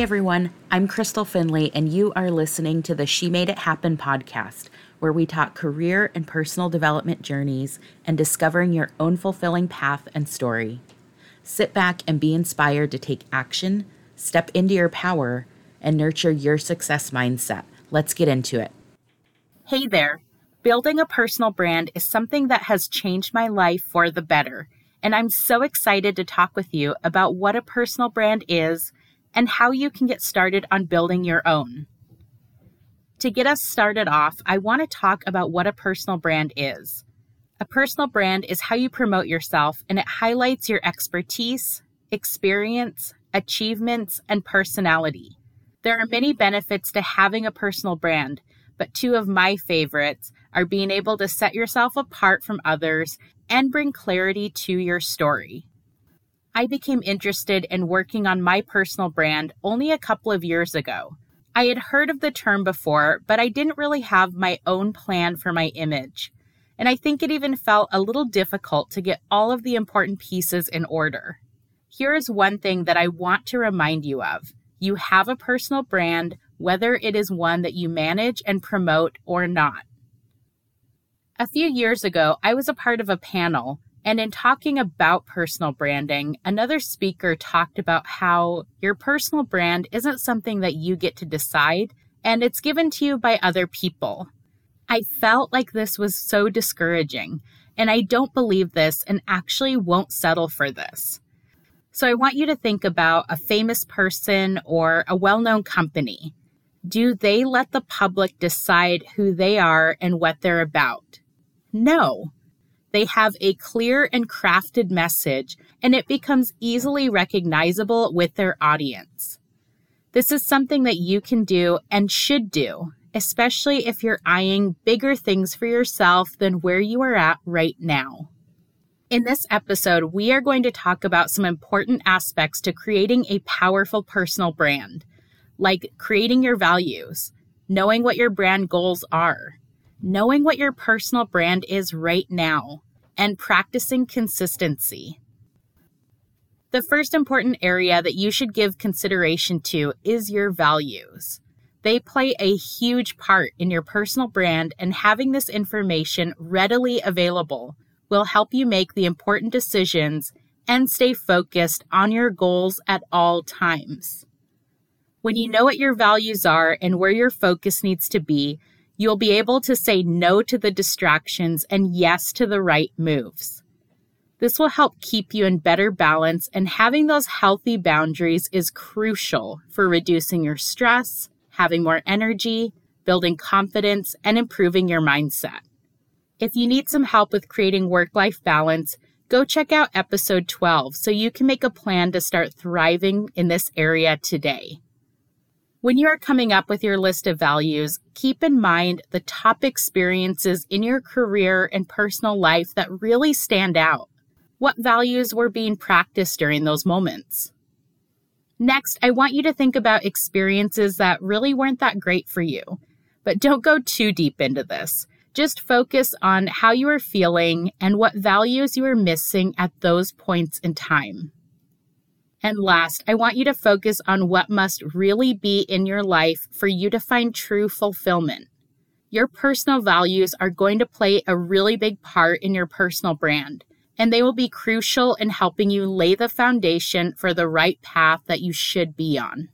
Everyone. I'm Crystal Finley, and you are listening to the She Made It Happen podcast, where we talk career and personal development journeys and discovering your own fulfilling path and story. Sit back and be inspired to take action, step into your power, and nurture your success mindset. Let's get into it. Hey there. Building a personal brand is something that has changed my life for the better, and I'm so excited to talk with you about what a personal brand is and how you can get started on building your own. To get us started off, I want to talk about what a personal brand is. A personal brand is how you promote yourself and it highlights your expertise, experience, achievements, and personality. There are many benefits to having a personal brand, but two of my favorites are being able to set yourself apart from others and bring clarity to your story. I became interested in working on my personal brand only a couple of years ago. I had heard of the term before, but I didn't really have my own plan for my image. And I think it even felt a little difficult to get all of the important pieces in order. Here is one thing that I want to remind you of you have a personal brand, whether it is one that you manage and promote or not. A few years ago, I was a part of a panel and in talking about personal branding, another speaker talked about how your personal brand isn't something that you get to decide and it's given to you by other people. I felt like this was so discouraging, and I don't believe this and actually won't settle for this. So I want you to think about a famous person or a well known company. Do they let the public decide who they are and what they're about? No. They have a clear and crafted message, and it becomes easily recognizable with their audience. This is something that you can do and should do, especially if you're eyeing bigger things for yourself than where you are at right now. In this episode, we are going to talk about some important aspects to creating a powerful personal brand, like creating your values, knowing what your brand goals are, knowing what your personal brand is right now, and practicing consistency. The first important area that you should give consideration to is your values. They play a huge part in your personal brand, and having this information readily available will help you make the important decisions and stay focused on your goals at all times. When you know what your values are and where your focus needs to be, You'll be able to say no to the distractions and yes to the right moves. This will help keep you in better balance, and having those healthy boundaries is crucial for reducing your stress, having more energy, building confidence, and improving your mindset. If you need some help with creating work life balance, go check out episode 12 so you can make a plan to start thriving in this area today. When you are coming up with your list of values, keep in mind the top experiences in your career and personal life that really stand out. What values were being practiced during those moments? Next, I want you to think about experiences that really weren't that great for you. But don't go too deep into this. Just focus on how you are feeling and what values you are missing at those points in time. And last, I want you to focus on what must really be in your life for you to find true fulfillment. Your personal values are going to play a really big part in your personal brand, and they will be crucial in helping you lay the foundation for the right path that you should be on.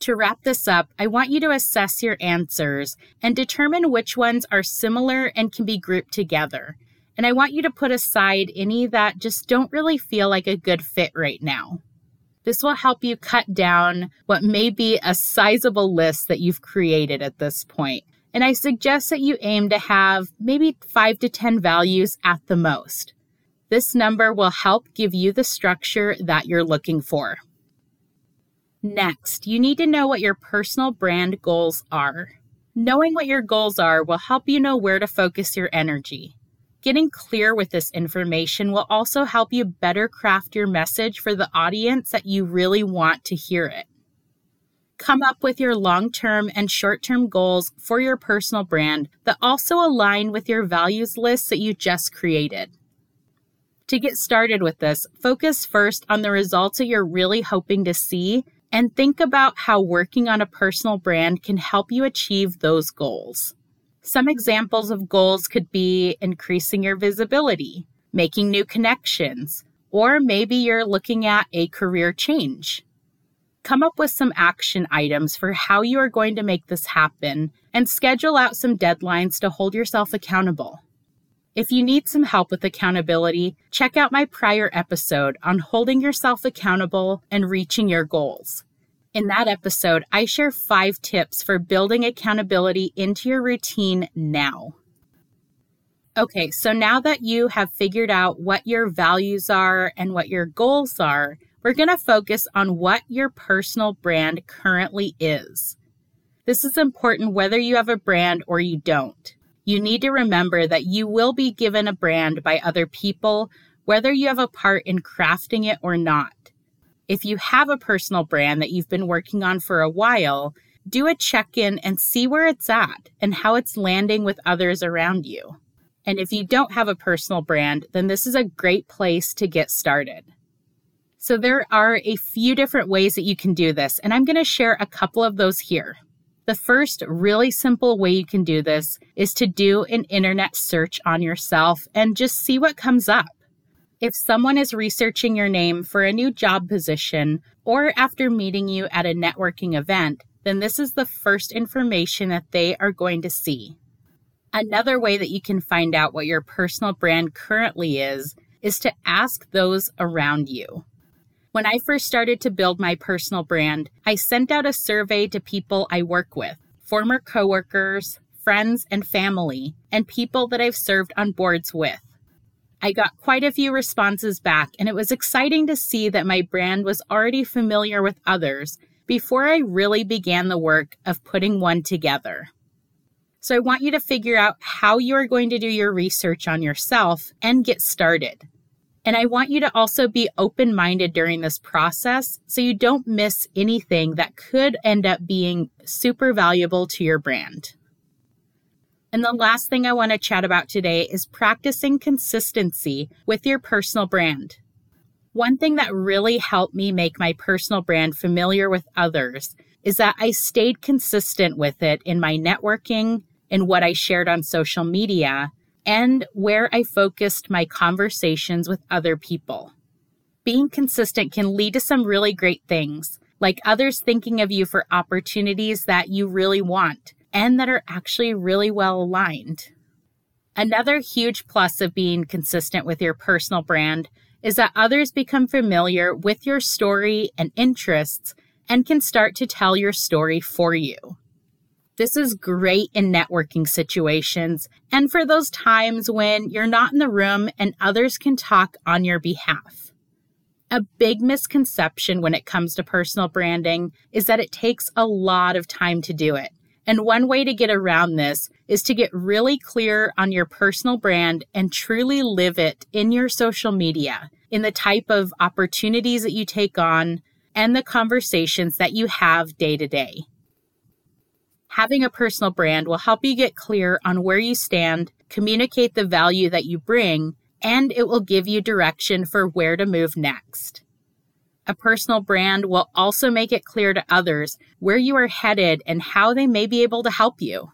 To wrap this up, I want you to assess your answers and determine which ones are similar and can be grouped together. And I want you to put aside any that just don't really feel like a good fit right now. This will help you cut down what may be a sizable list that you've created at this point. And I suggest that you aim to have maybe five to 10 values at the most. This number will help give you the structure that you're looking for. Next, you need to know what your personal brand goals are. Knowing what your goals are will help you know where to focus your energy. Getting clear with this information will also help you better craft your message for the audience that you really want to hear it. Come up with your long term and short term goals for your personal brand that also align with your values list that you just created. To get started with this, focus first on the results that you're really hoping to see and think about how working on a personal brand can help you achieve those goals. Some examples of goals could be increasing your visibility, making new connections, or maybe you're looking at a career change. Come up with some action items for how you are going to make this happen and schedule out some deadlines to hold yourself accountable. If you need some help with accountability, check out my prior episode on holding yourself accountable and reaching your goals. In that episode, I share five tips for building accountability into your routine now. Okay, so now that you have figured out what your values are and what your goals are, we're going to focus on what your personal brand currently is. This is important whether you have a brand or you don't you need to remember that you will be given a brand by other people, whether you have a part in crafting it or not. If you have a personal brand that you've been working on for a while, do a check in and see where it's at and how it's landing with others around you. And if you don't have a personal brand, then this is a great place to get started. So, there are a few different ways that you can do this, and I'm going to share a couple of those here. The first really simple way you can do this is to do an internet search on yourself and just see what comes up. If someone is researching your name for a new job position or after meeting you at a networking event, then this is the first information that they are going to see. Another way that you can find out what your personal brand currently is is to ask those around you. When I first started to build my personal brand, I sent out a survey to people I work with, former coworkers, friends and family, and people that I've served on boards with. I got quite a few responses back, and it was exciting to see that my brand was already familiar with others before I really began the work of putting one together. So I want you to figure out how you are going to do your research on yourself and get started. And I want you to also be open minded during this process so you don't miss anything that could end up being super valuable to your brand. And the last thing I want to chat about today is practicing consistency with your personal brand. One thing that really helped me make my personal brand familiar with others is that I stayed consistent with it in my networking, in what I shared on social media, and where I focused my conversations with other people. Being consistent can lead to some really great things, like others thinking of you for opportunities that you really want and that are actually really well aligned. Another huge plus of being consistent with your personal brand is that others become familiar with your story and interests and can start to tell your story for you. This is great in networking situations and for those times when you're not in the room and others can talk on your behalf. A big misconception when it comes to personal branding is that it takes a lot of time to do it. And one way to get around this is to get really clear on your personal brand and truly live it in your social media, in the type of opportunities that you take on, and the conversations that you have day to day. Having a personal brand will help you get clear on where you stand, communicate the value that you bring, and it will give you direction for where to move next. A personal brand will also make it clear to others where you are headed and how they may be able to help you.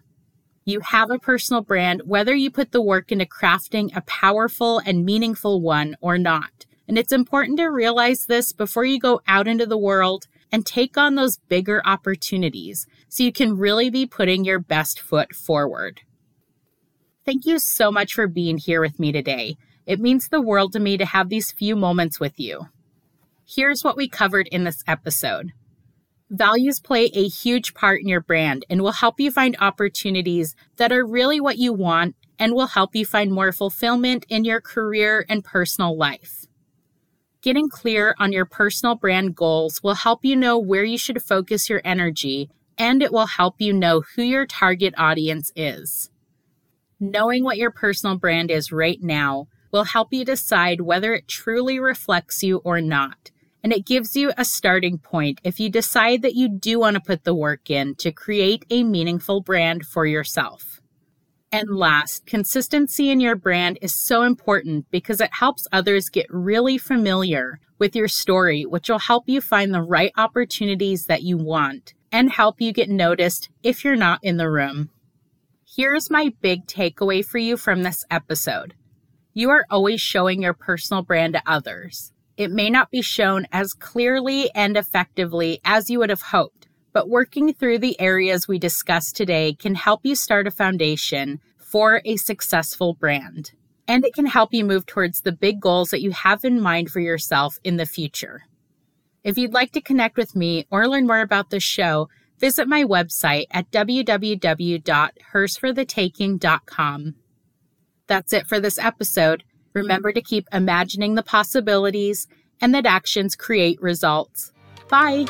You have a personal brand whether you put the work into crafting a powerful and meaningful one or not. And it's important to realize this before you go out into the world and take on those bigger opportunities so you can really be putting your best foot forward. Thank you so much for being here with me today. It means the world to me to have these few moments with you. Here's what we covered in this episode. Values play a huge part in your brand and will help you find opportunities that are really what you want and will help you find more fulfillment in your career and personal life. Getting clear on your personal brand goals will help you know where you should focus your energy, and it will help you know who your target audience is. Knowing what your personal brand is right now will help you decide whether it truly reflects you or not. And it gives you a starting point if you decide that you do want to put the work in to create a meaningful brand for yourself. And last, consistency in your brand is so important because it helps others get really familiar with your story, which will help you find the right opportunities that you want and help you get noticed if you're not in the room. Here's my big takeaway for you from this episode you are always showing your personal brand to others. It may not be shown as clearly and effectively as you would have hoped, but working through the areas we discussed today can help you start a foundation for a successful brand. And it can help you move towards the big goals that you have in mind for yourself in the future. If you'd like to connect with me or learn more about this show, visit my website at www.hersforthetaking.com. That's it for this episode. Remember to keep imagining the possibilities and that actions create results. Bye.